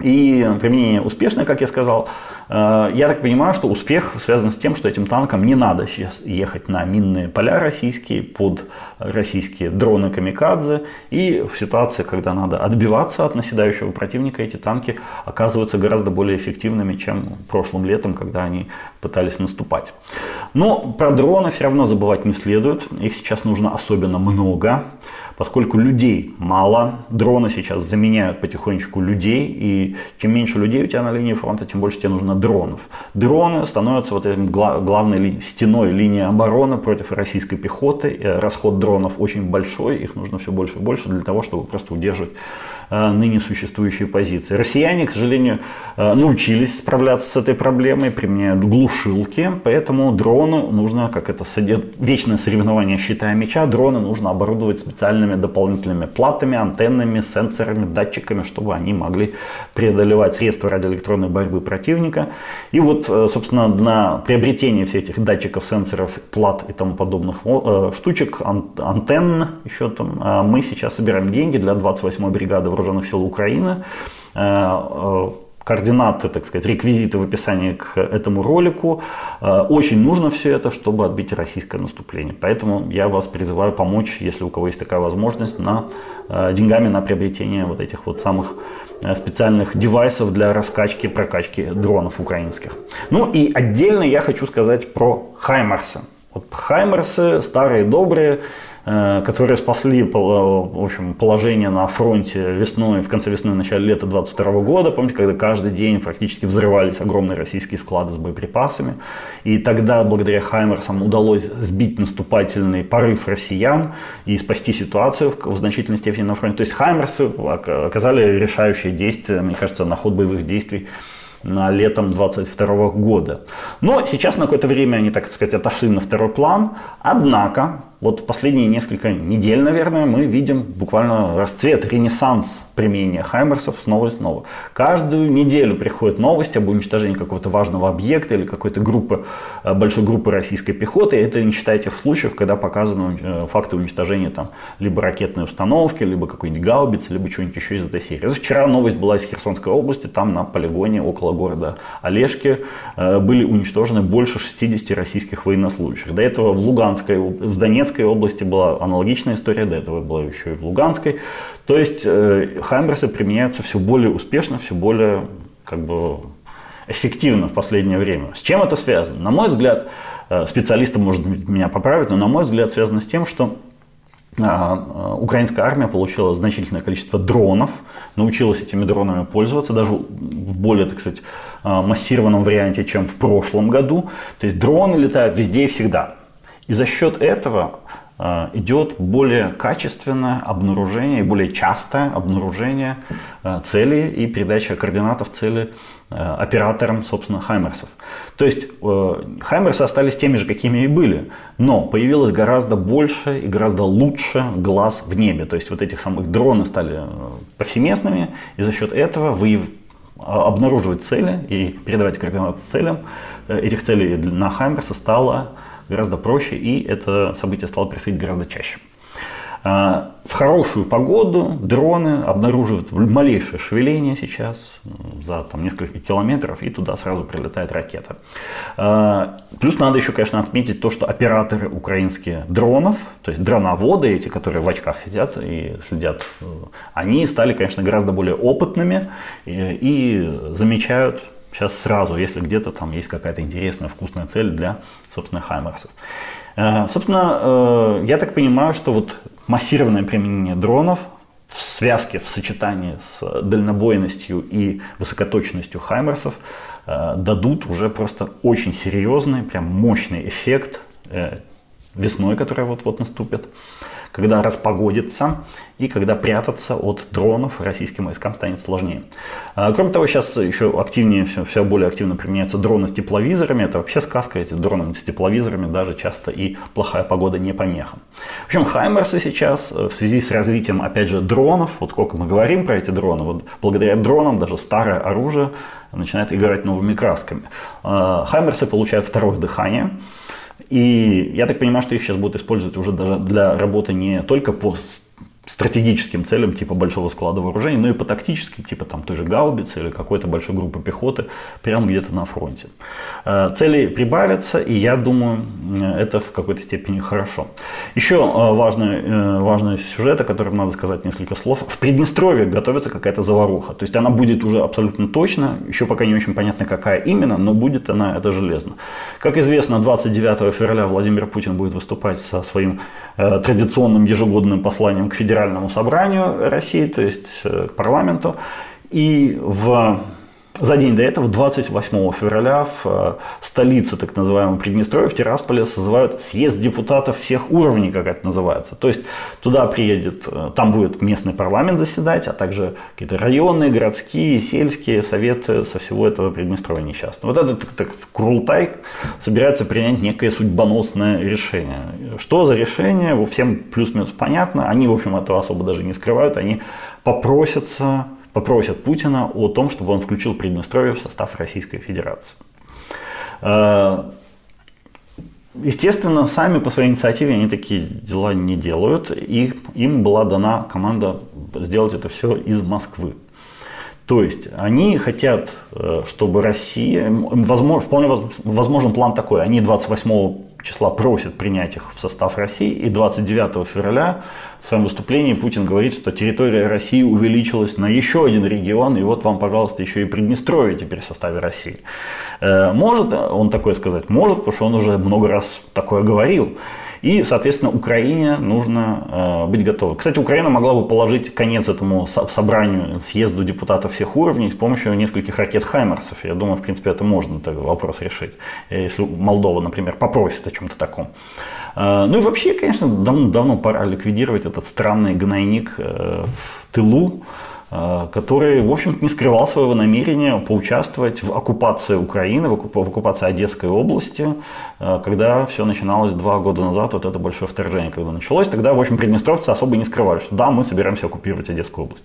И применение успешное, как я сказал. Э, я так понимаю, что успех связан с тем, что этим танкам не надо сейчас ехать на минные поля российские, под российские дроны камикадзе. И в ситуации, когда надо отбиваться от наседающего противника, эти танки оказываются гораздо более эффективными, чем прошлым летом, когда они пытались наступать. Но про дроны все равно забывать не следует. Их сейчас нужно особенно много поскольку людей мало, дроны сейчас заменяют потихонечку людей, и чем меньше людей у тебя на линии фронта, тем больше тебе нужно дронов. Дроны становятся вот этим главной стеной линии обороны против российской пехоты. Э, расход дронов очень большой, их нужно все больше и больше для того, чтобы просто удерживать ныне существующие позиции. Россияне, к сожалению, э, научились справляться с этой проблемой, применяют глушилки, поэтому дрону нужно, как это вечное соревнование щита и меча, дроны нужно оборудовать специальными дополнительными платами, антеннами, сенсорами, датчиками, чтобы они могли преодолевать средства радиоэлектронной борьбы противника. И вот, э, собственно, на приобретение всех этих датчиков, сенсоров, плат и тому подобных штучек, антенн еще там, мы сейчас собираем деньги для 28-й бригады вооруженных сил Украины. Э, э, координаты, так сказать, реквизиты в описании к этому ролику. Э, очень нужно все это, чтобы отбить российское наступление. Поэтому я вас призываю помочь, если у кого есть такая возможность, на, деньгами на приобретение вот этих вот самых специальных девайсов для раскачки, прокачки дронов украинских. Ну и отдельно я хочу сказать про Хаймарсы. Вот Хаймарсы, старые добрые, которые спасли в общем, положение на фронте весной, в конце весны, начале лета 22 года. Помните, когда каждый день практически взрывались огромные российские склады с боеприпасами. И тогда, благодаря Хаймерсам, удалось сбить наступательный порыв россиян и спасти ситуацию в, в значительной степени на фронте. То есть Хаймерсы оказали решающее действие, мне кажется, на ход боевых действий на летом 22 года. Но сейчас на какое-то время они, так сказать, отошли на второй план. Однако вот последние несколько недель, наверное, мы видим буквально расцвет, ренессанс применения Хаймерсов снова и снова. Каждую неделю приходят новости об уничтожении какого-то важного объекта или какой-то группы, э, большой группы российской пехоты. Это не считая тех случаев, когда показаны э, факты уничтожения там, либо ракетной установки, либо какой-нибудь гаубицы, либо чего-нибудь еще из этой серии. Вчера новость была из Херсонской области, там на полигоне около города Олежки э, были уничтожены больше 60 российских военнослужащих. До этого в Луганской, в Донецкой области была аналогичная история, до этого была еще и в Луганской. То есть Хаймерсы применяются все более успешно, все более как бы, эффективно в последнее время. С чем это связано? На мой взгляд, э, специалисты, может меня поправить, но на мой взгляд связано с тем, что а, э, украинская армия получила значительное количество дронов, научилась этими дронами пользоваться, даже в более, так сказать, э, массированном варианте, чем в прошлом году. То есть дроны летают везде и всегда. И за счет этого Э, идет более качественное обнаружение и более частое обнаружение э, целей и передача координатов цели э, операторам, собственно, Хаймерсов. То есть Хаймерсы остались теми же, какими и были, но появилось гораздо больше и гораздо лучше глаз в небе. То есть вот этих самых дроны стали повсеместными, и за счет этого вы обнаруживать цели и передавать координаты целям этих целей на Хаймерса стало гораздо проще, и это событие стало происходить гораздо чаще. А, в хорошую погоду дроны обнаруживают малейшее шевеление сейчас за там, несколько километров, и туда сразу прилетает ракета. А, плюс надо еще, конечно, отметить то, что операторы украинские дронов, то есть дроноводы эти, которые в очках сидят и следят, э, они стали, конечно, гораздо более опытными и, и замечают сейчас сразу, если где-то там есть какая-то интересная, вкусная цель для, собственно, хаймерсов. Э, собственно, э, я так понимаю, что вот массированное применение дронов в связке, в сочетании с дальнобойностью и высокоточностью хаймерсов э, дадут уже просто очень серьезный, прям мощный эффект весной, которая вот-вот наступит когда распогодится и когда прятаться от дронов российским войскам станет сложнее. А, кроме того, сейчас еще активнее, все, все более активно применяются дроны с тепловизорами. Это вообще сказка, эти дроны с тепловизорами даже часто и плохая погода не помеха. В общем, Хаймерсы сейчас э, в связи с развитием, опять же, дронов, вот сколько мы говорим про эти дроны, вот благодаря дронам даже старое оружие начинает играть новыми красками. А, Хаймерсы получают второе дыхание. И я так понимаю, что их сейчас будут использовать уже даже для работы не только по стратегическим целям типа большого склада вооружений, но и по тактическим, типа там той же гаубицы или какой-то большой группы пехоты прямо где-то на фронте. Э, цели прибавятся, и я думаю, э, это в какой-то степени хорошо. Еще э, важный, важный сюжет, о котором надо сказать несколько слов. В Приднестровье готовится какая-то заваруха. То есть она будет уже абсолютно точно, еще пока не очень понятно, какая именно, но будет она это железно. Как известно, 29 февраля Владимир Путин будет выступать со своим традиционным ежегодным посланием к Федерации Федеральному собранию России, то есть э, к парламенту. И в за день до этого, 28 февраля, в э, столице так называемого Приднестровья, в Тирасполе, созывают съезд депутатов всех уровней, как это называется. То есть туда приедет, э, там будет местный парламент заседать, а также какие-то районные, городские, сельские советы со всего этого Приднестровья несчастного. Вот этот так, Курултай собирается принять некое судьбоносное решение. Что за решение, всем плюс-минус понятно. Они, в общем, этого особо даже не скрывают. Они попросятся попросят Путина о том, чтобы он включил Приднестровье в состав Российской Федерации. Э, естественно, сами по своей инициативе они такие дела не делают. И им была дана команда сделать это все из Москвы. То есть они хотят, э, чтобы Россия, возможно, вполне возможен план такой, они 28 числа просят принять их в состав России, и 29 февраля в своем выступлении Путин говорит, что территория России увеличилась на еще один регион, и вот вам, пожалуйста, еще и Приднестровье теперь в составе России. Э, может он такое сказать? Может, потому что он уже много раз такое говорил. И, соответственно, Украине нужно э, быть готовой. Кстати, Украина могла бы положить конец этому собранию, съезду депутатов всех уровней с помощью нескольких ракет Хаймерсов. Я думаю, в принципе, это можно этот вопрос решить. Если Молдова, например, попросит о чем-то таком. Э, ну и вообще, конечно, давно, давно пора ликвидировать этот странный гнойник э, в тылу Э, который, в общем не скрывал своего намерения поучаствовать в оккупации Украины, в оккупации Одесской области, э, когда все начиналось два года назад, вот это большое вторжение, когда началось, тогда, в общем, приднестровцы особо не скрывали, что да, мы собираемся оккупировать Одесскую область.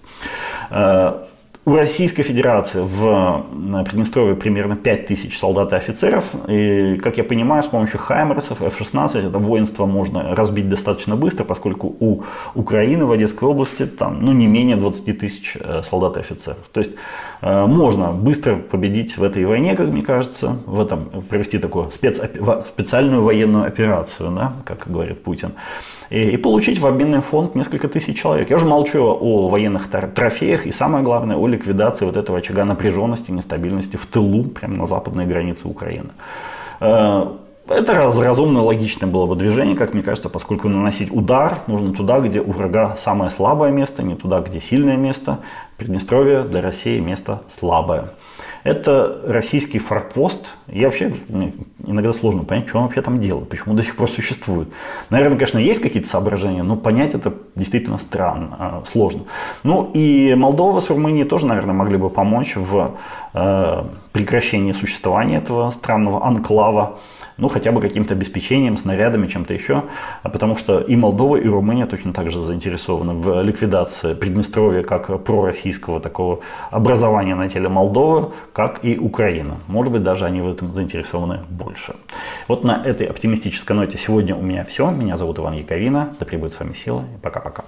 У Российской Федерации в Приднестровье примерно 5 тысяч солдат и офицеров. И, как я понимаю, с помощью Хаймерсов, F-16 это воинство можно разбить достаточно быстро, поскольку у Украины в Одесской области там ну, не менее 20 тысяч э, солдат и офицеров. То есть э, можно быстро победить в этой войне, как мне кажется, в этом провести такую спец, специальную военную операцию, да, как говорит Путин и, получить в обменный фонд несколько тысяч человек. Я уже молчу о военных трофеях и самое главное о ликвидации вот этого очага напряженности, нестабильности в тылу, прямо на западной границе Украины. Э, это разумное, логичное было бы движение, как мне кажется, поскольку наносить удар нужно туда, где у врага самое слабое место, не туда, где сильное место. Приднестровье для России место слабое. Это российский форпост. Я вообще иногда сложно понять, что он вообще там делает, почему до сих пор существует. Наверное, конечно, есть какие-то соображения, но понять это действительно странно, а, сложно. Ну и Молдова с Румынией тоже, наверное, могли бы помочь в э, прекращении существования этого странного анклава ну, хотя бы каким-то обеспечением, снарядами, чем-то еще, а потому что и Молдова, и Румыния точно так же заинтересованы в ликвидации Приднестровья как пророссийского такого образования на теле Молдовы, как и Украина. Может быть, даже они в этом заинтересованы больше. Вот на этой оптимистической ноте сегодня у меня все. Меня зовут Иван Яковина. Да пребудет с вами сила. Пока-пока.